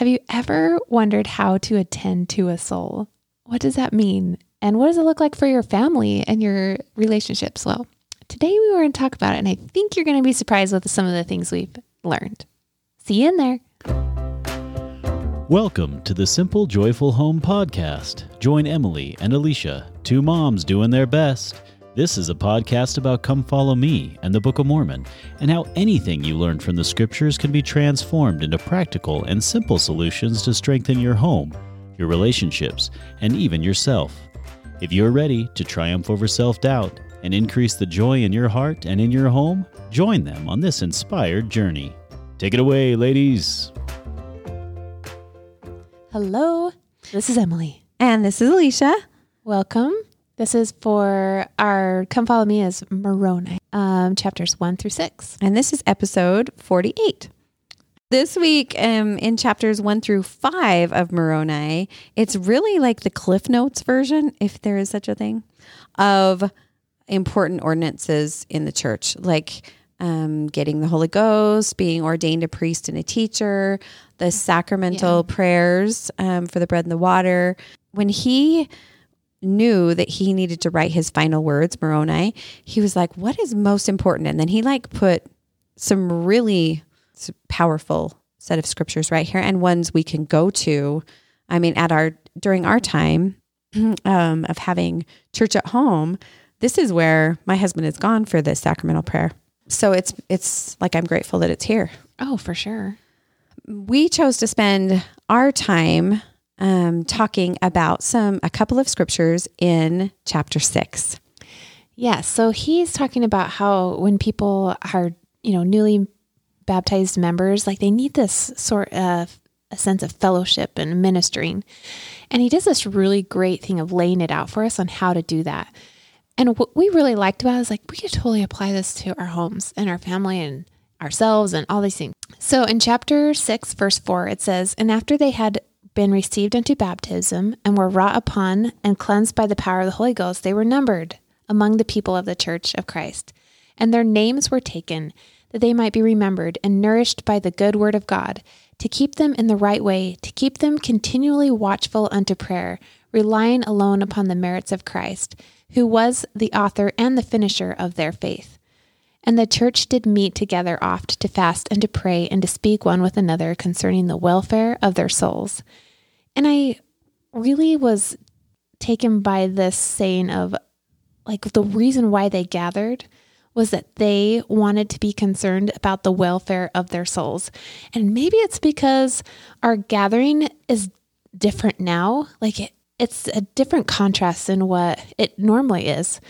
Have you ever wondered how to attend to a soul? What does that mean? And what does it look like for your family and your relationships? Well, today we were going to talk about it, and I think you're going to be surprised with some of the things we've learned. See you in there. Welcome to the Simple Joyful Home Podcast. Join Emily and Alicia, two moms doing their best. This is a podcast about Come Follow Me and the Book of Mormon, and how anything you learn from the scriptures can be transformed into practical and simple solutions to strengthen your home, your relationships, and even yourself. If you're ready to triumph over self doubt and increase the joy in your heart and in your home, join them on this inspired journey. Take it away, ladies. Hello, this is Emily. And this is Alicia. Welcome. This is for our Come Follow Me as Moroni, um, chapters one through six. And this is episode 48. This week, um, in chapters one through five of Moroni, it's really like the Cliff Notes version, if there is such a thing, of important ordinances in the church, like um, getting the Holy Ghost, being ordained a priest and a teacher, the sacramental yeah. prayers um, for the bread and the water. When he knew that he needed to write his final words, Moroni, he was like, "What is most important?" And then he like put some really powerful set of scriptures right here and ones we can go to. I mean, at our during our time um, of having church at home, this is where my husband has gone for this sacramental prayer. So it's it's like I'm grateful that it's here. Oh, for sure. We chose to spend our time um, talking about some a couple of scriptures in chapter six. Yeah, so he's talking about how when people are you know newly baptized members, like they need this sort of a sense of fellowship and ministering, and he does this really great thing of laying it out for us on how to do that. And what we really liked about it is like we could totally apply this to our homes and our family and ourselves and all these things. So in chapter 6, verse 4, it says, And after they had been received unto baptism and were wrought upon and cleansed by the power of the Holy Ghost, they were numbered among the people of the church of Christ. And their names were taken, that they might be remembered and nourished by the good word of God, to keep them in the right way, to keep them continually watchful unto prayer, relying alone upon the merits of Christ who was the author and the finisher of their faith. And the church did meet together oft to fast and to pray and to speak one with another concerning the welfare of their souls. And I really was taken by this saying of like the reason why they gathered was that they wanted to be concerned about the welfare of their souls. And maybe it's because our gathering is different now. Like it, it's a different contrast than what it normally is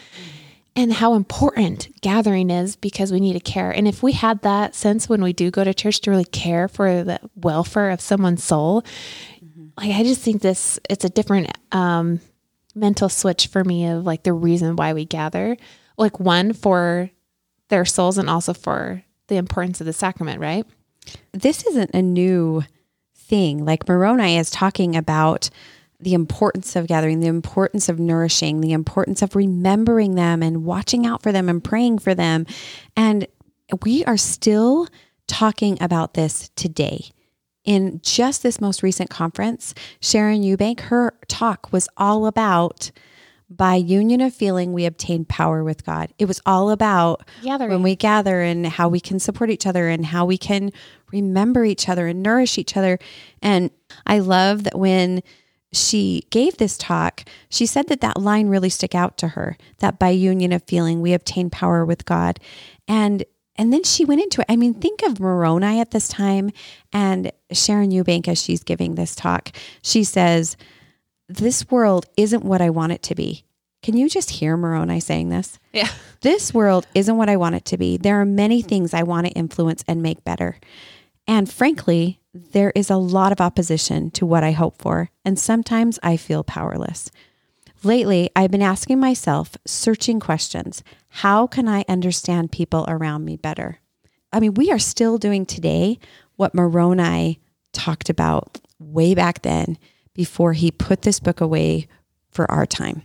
and how important gathering is because we need to care. And if we had that sense when we do go to church to really care for the welfare of someone's soul. Like I just think this it's a different um, mental switch for me of like the reason why we gather. Like one for their souls and also for the importance of the sacrament, right? This isn't a new thing. Like Moroni is talking about the importance of gathering, the importance of nourishing, the importance of remembering them and watching out for them and praying for them. And we are still talking about this today. In just this most recent conference, Sharon Eubank, her talk was all about by union of feeling, we obtain power with God. It was all about Gathering. when we gather and how we can support each other and how we can remember each other and nourish each other. And I love that when she gave this talk, she said that that line really stuck out to her that by union of feeling, we obtain power with God. And and then she went into it. I mean, think of Moroni at this time and Sharon Eubank as she's giving this talk. She says, This world isn't what I want it to be. Can you just hear Moroni saying this? Yeah. This world isn't what I want it to be. There are many things I want to influence and make better. And frankly, there is a lot of opposition to what I hope for, and sometimes I feel powerless. Lately, I've been asking myself searching questions How can I understand people around me better? I mean, we are still doing today what Moroni talked about way back then before he put this book away for our time.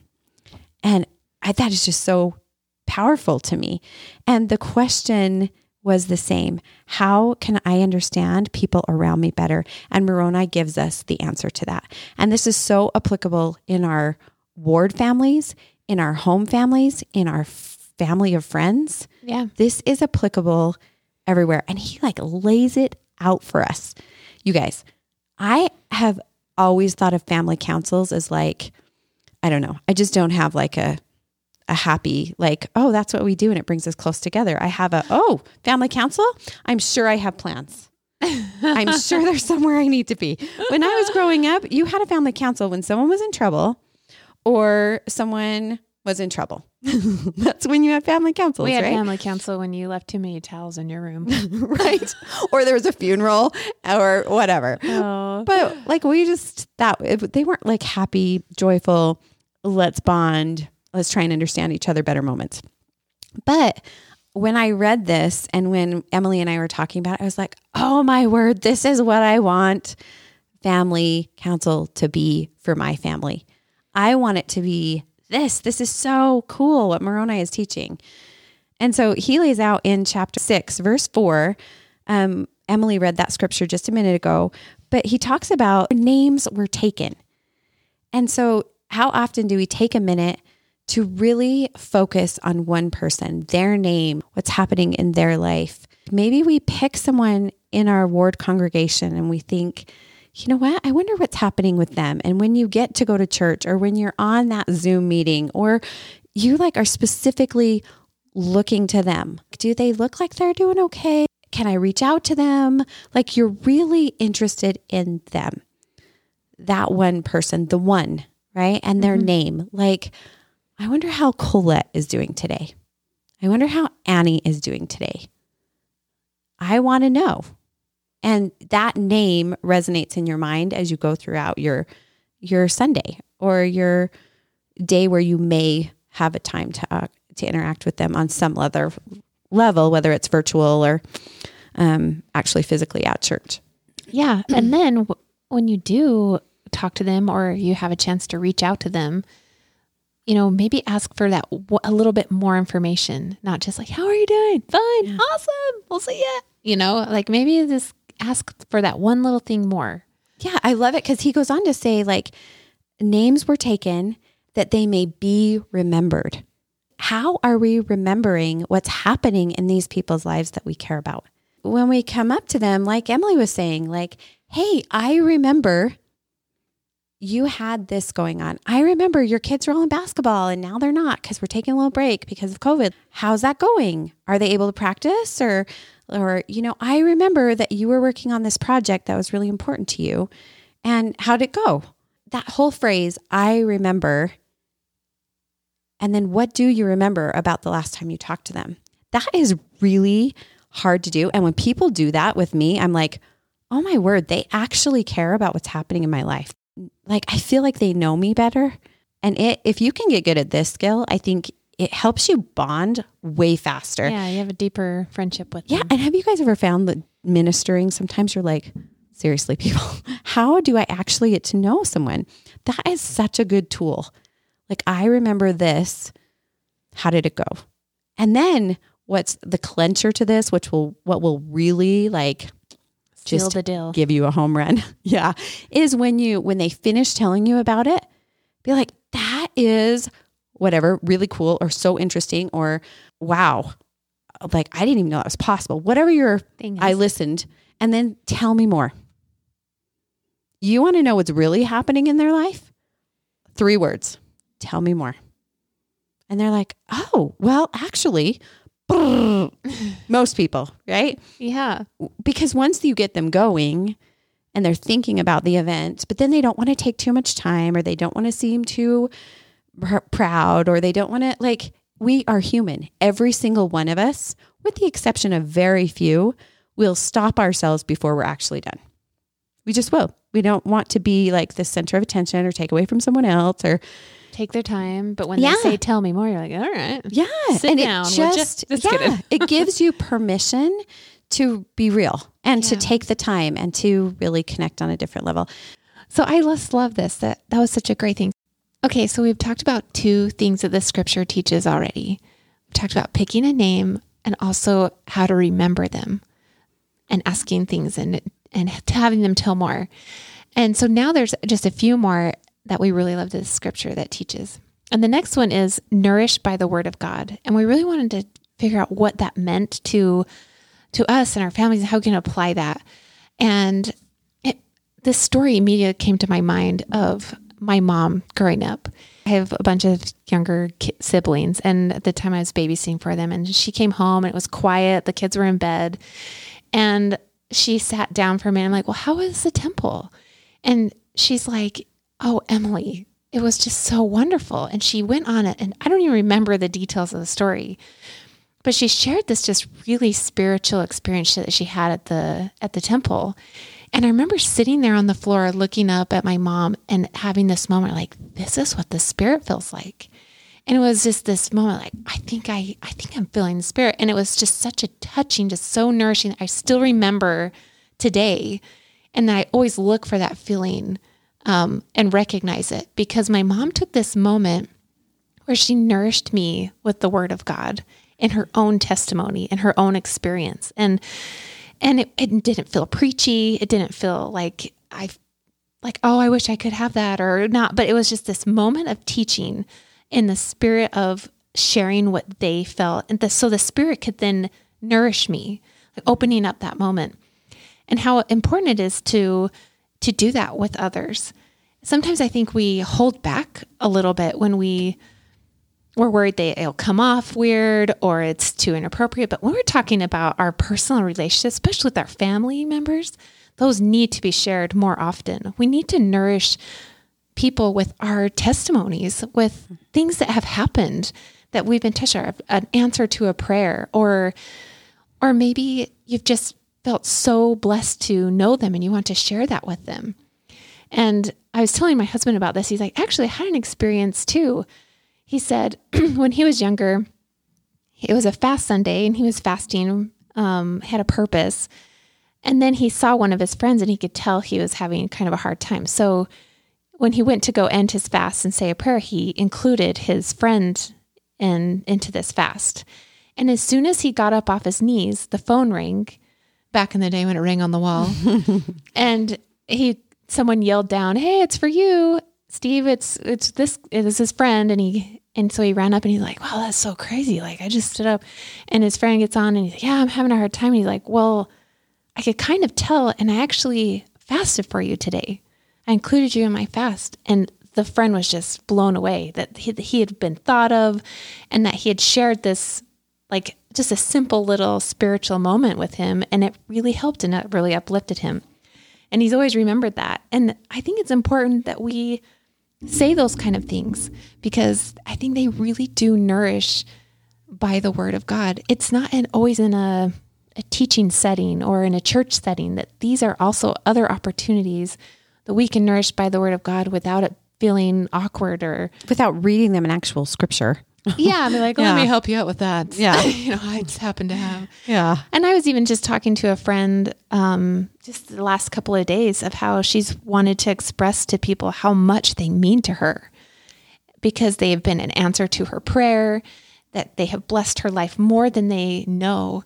And I, that is just so powerful to me. And the question was the same. How can I understand people around me better? And Moroni gives us the answer to that. And this is so applicable in our ward families, in our home families, in our family of friends. Yeah. This is applicable everywhere. And he like lays it out for us. You guys, I have always thought of family councils as like, I don't know, I just don't have like a a happy like oh that's what we do and it brings us close together i have a oh family council i'm sure i have plans i'm sure there's somewhere i need to be when i was growing up you had a family council when someone was in trouble or someone was in trouble. That's when you had family councils We had right? family council when you left too many towels in your room. right. Or there was a funeral or whatever. Oh. but like we just that they weren't like happy joyful let's bond let's try and understand each other better moments. But when i read this and when emily and i were talking about it i was like oh my word this is what i want family council to be for my family. I want it to be this. This is so cool what moroni is teaching. And so he lays out in chapter 6 verse 4 um, emily read that scripture just a minute ago but he talks about names were taken. And so how often do we take a minute to really focus on one person, their name, what's happening in their life? Maybe we pick someone in our ward congregation and we think, you know what? I wonder what's happening with them. And when you get to go to church or when you're on that Zoom meeting or you like are specifically looking to them, do they look like they're doing okay? Can I reach out to them? Like you're really interested in them. That one person, the one, right? And their mm-hmm. name. Like, I wonder how Colette is doing today. I wonder how Annie is doing today. I want to know. And that name resonates in your mind as you go throughout your your Sunday or your day where you may have a time to uh, to interact with them on some other level, whether it's virtual or um, actually physically at church. Yeah. And then w- when you do talk to them or you have a chance to reach out to them, you know, maybe ask for that w- a little bit more information, not just like, how are you doing? Fine. Awesome. We'll see ya. You know, like maybe just ask for that one little thing more. Yeah, I love it because he goes on to say, like, names were taken that they may be remembered. How are we remembering what's happening in these people's lives that we care about? When we come up to them, like Emily was saying, like, hey, I remember you had this going on. I remember your kids were all in basketball and now they're not because we're taking a little break because of COVID. How's that going? Are they able to practice or or you know, I remember that you were working on this project that was really important to you. And how'd it go? That whole phrase, I remember. And then what do you remember about the last time you talked to them? That is really hard to do. And when people do that with me, I'm like, oh my word, they actually care about what's happening in my life like I feel like they know me better. And it if you can get good at this skill, I think it helps you bond way faster. Yeah. You have a deeper friendship with Yeah. them. And have you guys ever found that ministering, sometimes you're like, seriously, people, how do I actually get to know someone? That is such a good tool. Like, I remember this. How did it go? And then what's the clencher to this, which will, what will really like just give you a home run. yeah. Is when you, when they finish telling you about it, be like, that is whatever, really cool or so interesting or wow. Like, I didn't even know that was possible. Whatever your Thing I listened and then tell me more. You want to know what's really happening in their life? Three words. Tell me more. And they're like, oh, well, actually, most people, right? yeah. Because once you get them going and they're thinking about the event, but then they don't want to take too much time or they don't want to seem too proud or they don't want to, like, we are human. Every single one of us, with the exception of very few, will stop ourselves before we're actually done. We just will. We don't want to be like the center of attention or take away from someone else or Take their time. But when Yeah. they say, tell me more, you're like, all right. Yeah. Sit and down. it We'll just, just- just yeah, it gives you permission to be real and to take the time and to really connect on a different level. So I just love this. That that was such a great thing. Okay, so we've talked about two things that the scripture teaches already. We talked about picking a name and also how to remember them and asking things and and having them tell more. And so now there's just a few more that we really love this scripture that teaches. And the next one is nourished by the word of God. And we really wanted to figure out what that meant to to us and our families and how we can apply that. And it, this story immediately came to my mind of my mom growing up. I have a bunch of younger siblings, and at the time I was babysitting for them, and she came home and it was quiet. The kids were in bed, and she sat down for a minute. I'm like, "Well, how was the temple?" And she's like, "Oh, Emily, it was just so wonderful." And she went on it, and I don't even remember the details of the story, but she shared this just really spiritual experience that she had at the at the temple. And I remember sitting there on the floor looking up at my mom and having this moment like this is what the spirit feels like. And it was just this moment like I think I I think I'm feeling the spirit and it was just such a touching just so nourishing. I still remember today and I always look for that feeling um, and recognize it because my mom took this moment where she nourished me with the word of God in her own testimony and her own experience. And and it, it didn't feel preachy. It didn't feel like I like, oh, I wish I could have that or not. But it was just this moment of teaching in the spirit of sharing what they felt. And the, so the spirit could then nourish me, like opening up that moment. And how important it is to to do that with others. Sometimes I think we hold back a little bit when we we're worried that it'll come off weird or it's too inappropriate. But when we're talking about our personal relationships, especially with our family members, those need to be shared more often. We need to nourish people with our testimonies, with things that have happened that we've been touched, or an answer to a prayer, or or maybe you've just felt so blessed to know them and you want to share that with them. And I was telling my husband about this. He's like, actually, I had an experience too he said when he was younger, it was a fast Sunday and he was fasting, um, had a purpose. And then he saw one of his friends and he could tell he was having kind of a hard time. So when he went to go end his fast and say a prayer, he included his friend in into this fast. And as soon as he got up off his knees, the phone rang back in the day when it rang on the wall. and he someone yelled down, "Hey, it's for you." Steve, it's it's this it is his friend, and he and so he ran up and he's like, Wow, that's so crazy. Like I just stood up and his friend gets on and he's like, Yeah, I'm having a hard time. And he's like, Well, I could kind of tell, and I actually fasted for you today. I included you in my fast. And the friend was just blown away that he, he had been thought of and that he had shared this like just a simple little spiritual moment with him and it really helped and it really uplifted him and he's always remembered that and i think it's important that we say those kind of things because I think they really do nourish by the word of God. It's not in, always in a, a teaching setting or in a church setting, that these are also other opportunities that we can nourish by the word of God without it feeling awkward or without reading them in actual scripture. Yeah, I'm like, yeah. let me help you out with that. Yeah, you know, I just happen to have. Yeah, and I was even just talking to a friend um, just the last couple of days of how she's wanted to express to people how much they mean to her because they have been an answer to her prayer, that they have blessed her life more than they know.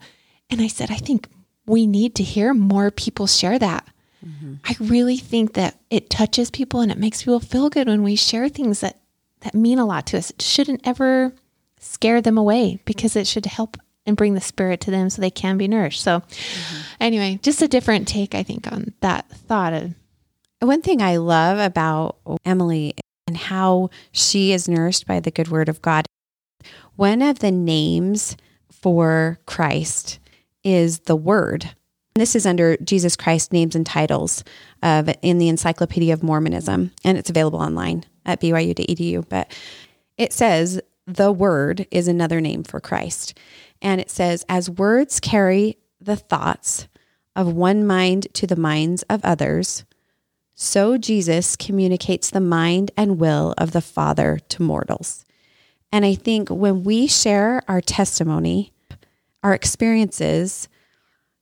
And I said, I think we need to hear more people share that. Mm-hmm. I really think that it touches people and it makes people feel good when we share things that that mean a lot to us. It shouldn't ever scare them away because it should help and bring the spirit to them so they can be nourished. So, mm-hmm. anyway, just a different take, I think, on that thought. Of, One thing I love about Emily and how she is nourished by the good word of God, one of the names for Christ is the Word. This is under Jesus Christ names and titles of in the Encyclopedia of Mormonism, and it's available online at byu.edu. But it says the word is another name for Christ. And it says, as words carry the thoughts of one mind to the minds of others, so Jesus communicates the mind and will of the Father to mortals. And I think when we share our testimony, our experiences,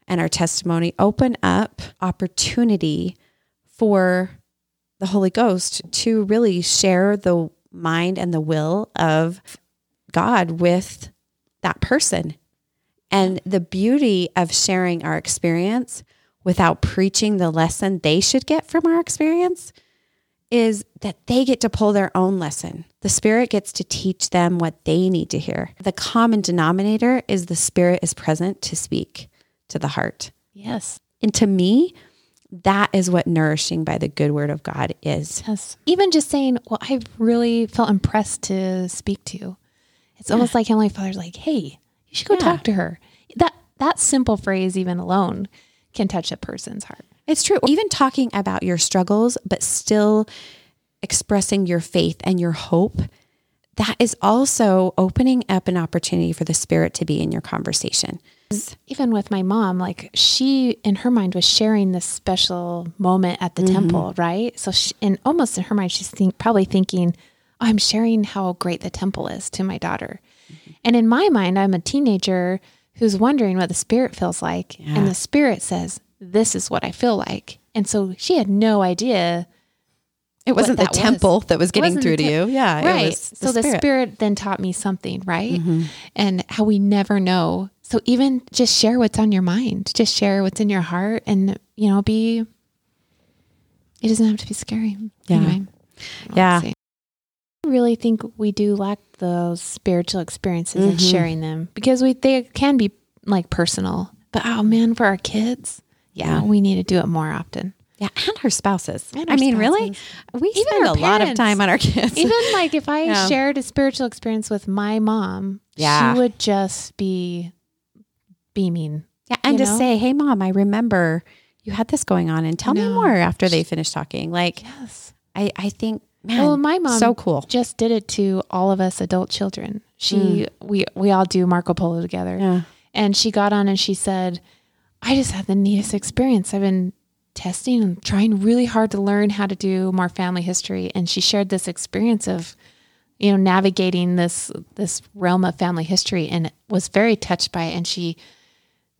and our testimony open up opportunity for the Holy Ghost to really share the mind and the will of God with that person. And the beauty of sharing our experience without preaching the lesson they should get from our experience is that they get to pull their own lesson. The Spirit gets to teach them what they need to hear. The common denominator is the Spirit is present to speak to the heart. Yes. And to me, that is what nourishing by the good word of God is. Yes. Even just saying, well, I really felt impressed to speak to you. It's almost like Heavenly Father's like, hey, you should go Yeah. talk to her. That that simple phrase even alone can touch a person's heart. It's true. Even talking about your struggles, but still expressing your faith and your hope, that is also opening up an opportunity for the Spirit to be in your conversation. Even with my mom, like she in her mind was sharing this special moment at the mm-hmm. temple, right? So, she, and almost in her mind, she's think, probably thinking, oh, "I'm sharing how great the temple is to my daughter." Mm-hmm. And in my mind, I'm a teenager who's wondering what the spirit feels like, Yeah. and the spirit says, "This is what I feel like." And so she had no idea It wasn't the that was. temple that was getting through the to you. Yeah. right. It was so the spirit then taught me something, right? Mm-hmm. And how we never know. So even just share what's on your mind, just share what's in your heart, and you know, be. It doesn't have to be scary. Yeah. Anyway, Yeah. I really think we do lack those spiritual experiences and Mhm. sharing them because we they can be like personal. But oh man, for our kids, yeah, Yeah. we need to do it more often. Yeah. And our spouses. And I mean, really? We Even spend a our lot of time on our kids. Even like if I Yeah. shared a spiritual experience with my mom, Yeah. she would just be beaming. yeah. And to know? say, hey, mom, I remember you had this going on and tell me more after they finish talking. Like, Yes. I, I think, man, Well, my mom so cool. just did it to all of us adult children. She hmm. we we all do Marco Polo together. Yeah. And she got on and she said, I just had the neatest experience. I've been testing and trying really hard to learn how to do more family history. And she shared this experience of, you know, navigating this this realm of family history and was very touched by it. And she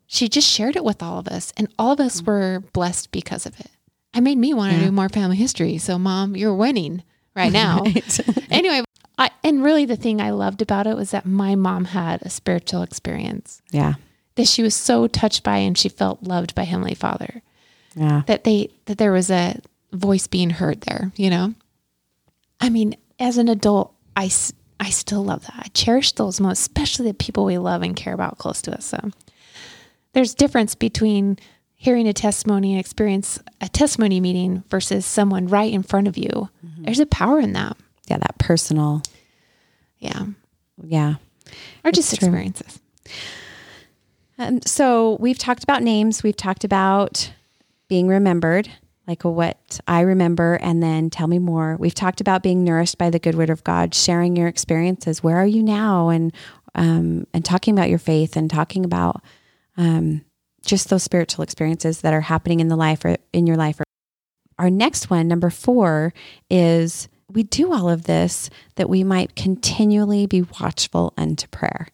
she just shared it with all of us. And all of us mm. were blessed because of it. I made me want to Yeah. do more family history. So mom, you're winning right now. anyway, I, and really the thing I loved about it was that my mom had a spiritual experience Yeah. that she was so touched by and she felt loved by Heavenly Father. Yeah. That they that there was a voice being heard there, you know? I mean, as an adult, i i still love that. I cherish those moments, especially the people we love and care about close to us. So there's difference between hearing a testimony and experience a testimony meeting versus someone right in front of you. There's a power in that. Yeah. That personal. Yeah. Yeah. Or just true. experiences. Um, so we've talked about names. We've talked about being remembered, like what I remember, and then tell me more. We've talked about being nourished by the good word of God, sharing your experiences. Where are you now? And um, and talking about your faith and talking about um, just those spiritual experiences that are happening in the life or in your life. Our next one, number four, is we do all of this that we might continually be watchful unto prayer.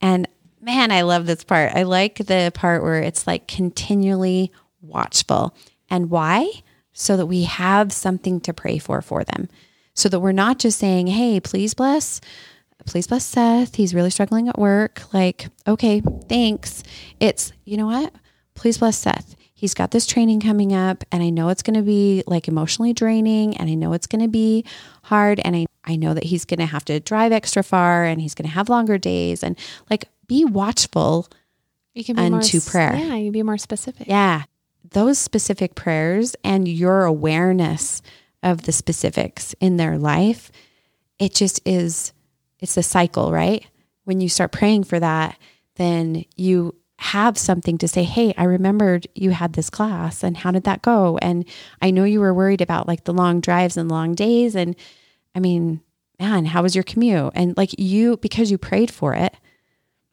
And man, I love this part. I like the part where it's like continually watchful. And why? So that we have something to pray for for them. So that we're not just saying, hey, please bless, please bless Seth. He's really struggling at work. Like, okay, thanks. It's, you know what? Please bless Seth. He's got this training coming up, and I know it's going to be like emotionally draining, and I know it's going to be hard, and I, I know that he's going to have to drive extra far, and he's going to have longer days, and like be watchful. You can be Unto more prayer. Yeah, you can be more specific. Yeah, those specific prayers and your awareness of the specifics in their life, it just is, it's a cycle, right? When you start praying for that, then you have something to say, Hey, I remembered you had this class and how did that go? And I know you were worried about like the long drives and long days. And I mean, man, how was your commute? And like you, because you prayed for it,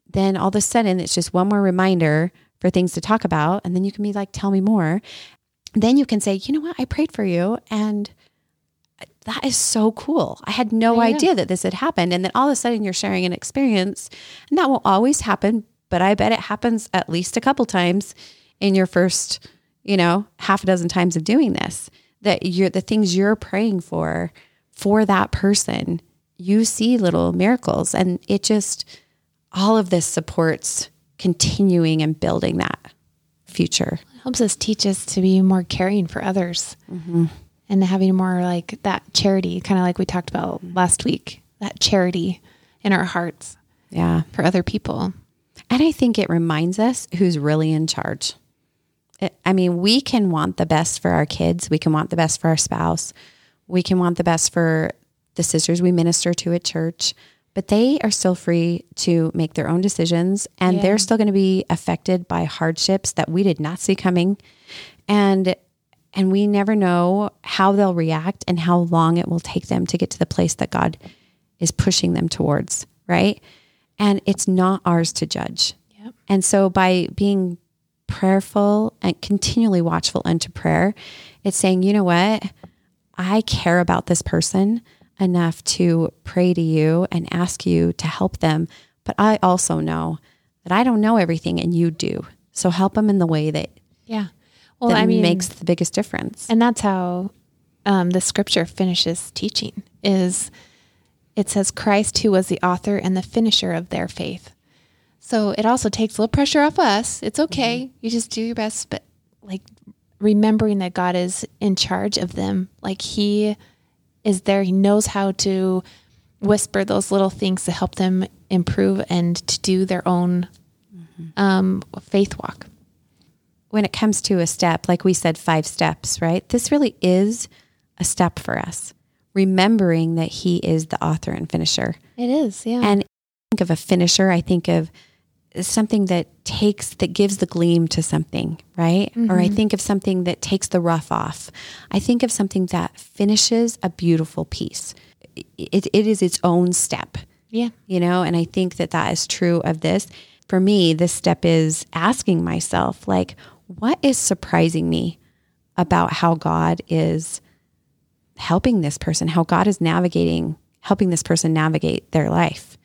then all of a sudden it's just one more reminder for things to talk about. And then you can be like, tell me more. Then you can say, you know what? I prayed for you. And that is so cool. I had no Yeah. idea that this had happened. And then all of a sudden you're sharing an experience. And that won't always happen, but I bet it happens at least a couple times in your first, you know, half a dozen times of doing this. That you're the things you're praying for for that person, you see little miracles. And it just all of this supports continuing and building that future. helps us teach us to be more caring for others mm-hmm. and having more like that charity, kind of like we talked about last week, that charity in our hearts Yeah. for other people. And I think it reminds us who's really in charge. It- I mean, we can want the best for our kids. We can want the best for our spouse. We can want the best for the sisters we minister to at church, but they are still free to make their own decisions and Yeah. they're still going to be affected by hardships that we did not see coming. And and we never know how they'll react and how long it will take them to get to the place that God is pushing them towards, right? And it's not ours to judge. Yep. And so by being prayerful and continually watchful unto prayer, it's saying, you know what? I care about this person enough to pray to you and ask you to help them. But I also know that I don't know everything and you do. So help them in the way that, Yeah. Well, that I mean, makes the biggest difference. and that's how um, the scripture finishes teaching is it says Christ who was the author and the finisher of their faith. So it also takes a little pressure off us. It's okay. You just do your best, but like remembering that God is in charge of them, like he is there. He knows how to whisper those little things to help them improve and to do their own um, faith walk. when it comes to a step, like we said, five steps, right? This really is a step for us, remembering that He is the author and finisher. It is, yeah. And I think of a finisher, I think of something that takes, that gives the gleam to something, right? Or I mm-hmm. think of something that takes the rough off. I think of something that finishes a beautiful piece. It, it is its own step yeah. you know and i think that that is true of this for me this step is asking myself like what is surprising me about how god is helping this person how god is navigating helping this person navigate their life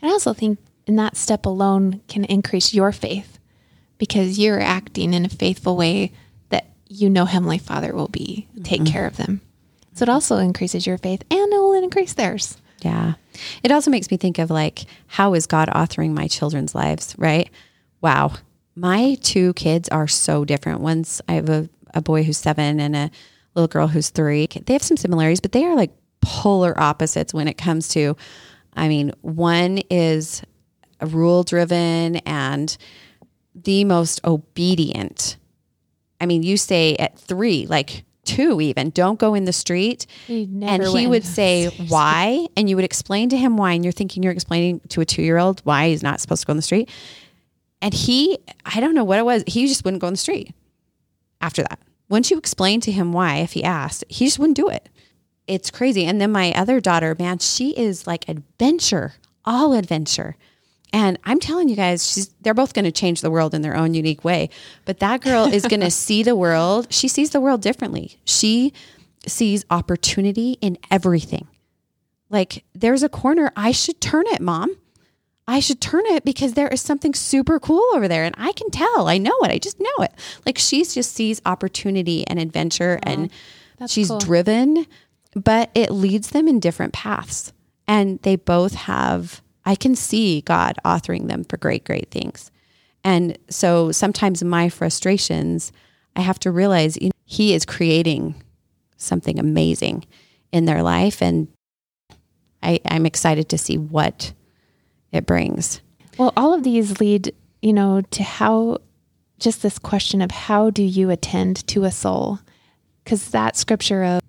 And I also think in that step alone can increase your faith because you're acting in a faithful way that you know Heavenly Father will be take mm-hmm. care of them. So it also increases your faith and it will increase theirs. Yeah. It also makes me think of like, how is God authoring my children's lives, right? Wow. My two kids are so different. One's, I have a, a boy who's seven and a little girl who's three. They have some similarities, but they are like polar opposites when it comes to, I mean, one is rule driven and the most obedient. I mean, you say at three, like two even, don't go in the street. And he would say why and you would explain to him why and you're thinking you're explaining to a two-year-old why he's not supposed to go in the street. And he i don't know what it was he just wouldn't go in the street after that. Once you explain to him why if he asked he just wouldn't do it. It's crazy. And then my other daughter man she is like adventure all adventure and i'm telling you guys she's they're both going to change the world in their own unique way but that girl is going to see the world she sees the world differently she sees opportunity in everything like there's a corner i should turn it mom I should turn it because there is something super cool over there and I can tell. I know it. I just know it. Like she's just sees opportunity and adventure and she's cool. driven, but it leads them in different paths. And they both have I can see God authoring them for great great things. And so sometimes my frustrations, I have to realize you know, he is creating something amazing in their life and I, I'm excited to see what it brings. Well, all of these lead, you know, to how just this question of how do you attend to a soul? Because that scripture of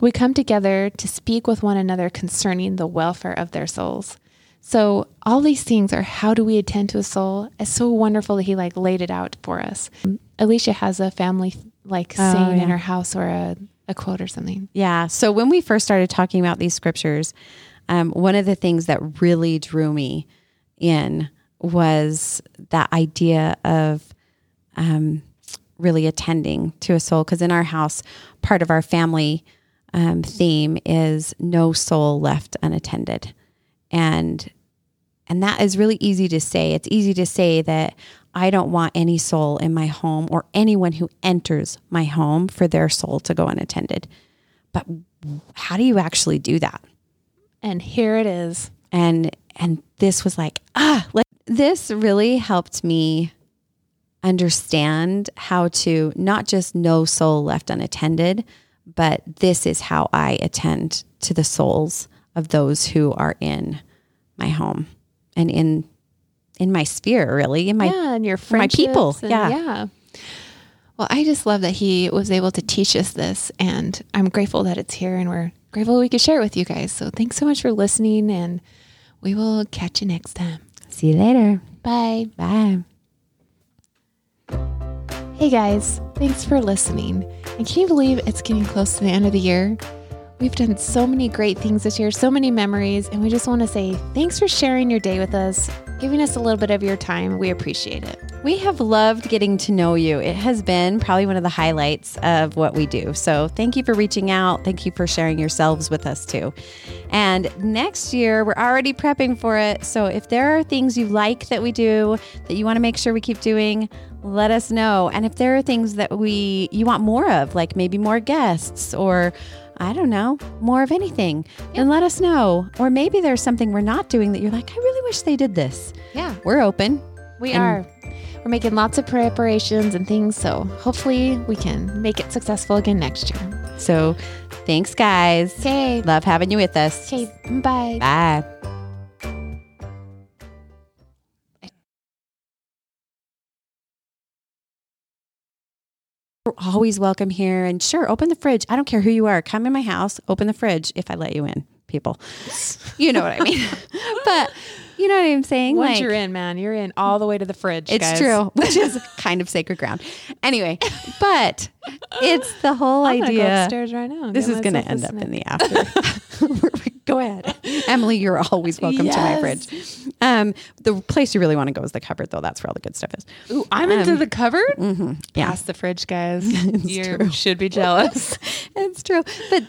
we come together to speak with one another concerning the welfare of their souls. So all these things are how do we attend to a soul? It's so wonderful that he like laid it out for us. Alicia has a family like Oh, saying in her house or a, a quote or something. Yeah. So when we first started talking about these scriptures, um, one of the things that really drew me in was that idea of um, really attending to a soul. Because in our house, part of our family um, theme is no soul left unattended, and and that is really easy to say. It's easy to say that I don't want any soul in my home or anyone who enters my home for their soul to go unattended. But how do you actually do that? And here it is. And and this was like, ah, let this really helped me understand how to not just no soul left unattended, but this is how I attend to the souls of those who are in my home and in in my sphere, really, in my yeah, and your my people, and- yeah. yeah. Well, I just love that he was able to teach us this, and I'm grateful that it's here, and we're grateful we could share it with you guys. So thanks so much for listening, and we will catch you next time. see you later. Bye. Bye. Hey guys, thanks for listening. And can you believe it's getting close to the end of the year? We've done so many great things this year, so many memories, and we just want to say thanks for sharing your day with us, giving us a little bit of your time. We appreciate it. We have loved getting to know you. It has been probably one of the highlights of what we do. So, thank you for reaching out. Thank you for sharing yourselves with us too. And next year, we're already prepping for it. So, if there are things you like that we do that you want to make sure we keep doing, let us know. And if there are things that we you want more of, like maybe more guests or I don't know, more of anything, then let us know. Or maybe there's something we're not doing that you're like, I really wish they did this. Yeah, We're open. we And- are. We're making lots of preparations and things, so hopefully we can make it successful again next year. So thanks, guys. Okay. Love having you with us. Okay. Bye. Bye. Always welcome here. And sure, open the fridge. I don't care who you are. Come in my house, open the fridge if I let you in, people. You know what I mean. but you know what I'm saying? Once Like- you're in, man, you're in all the way to the fridge. It's guys. true, which is kind of sacred ground. Anyway, but it's the whole I'm gonna go idea. upstairs right now. This is going to end up in the after. Go ahead. Emily, you're always welcome to my Yes. fridge. Um, the place you really want to go is the cupboard, though. That's where all the good stuff is. Ooh, I'm into Um, the cupboard. Yeah. Past the fridge, guys. you should be jealous. It's true. But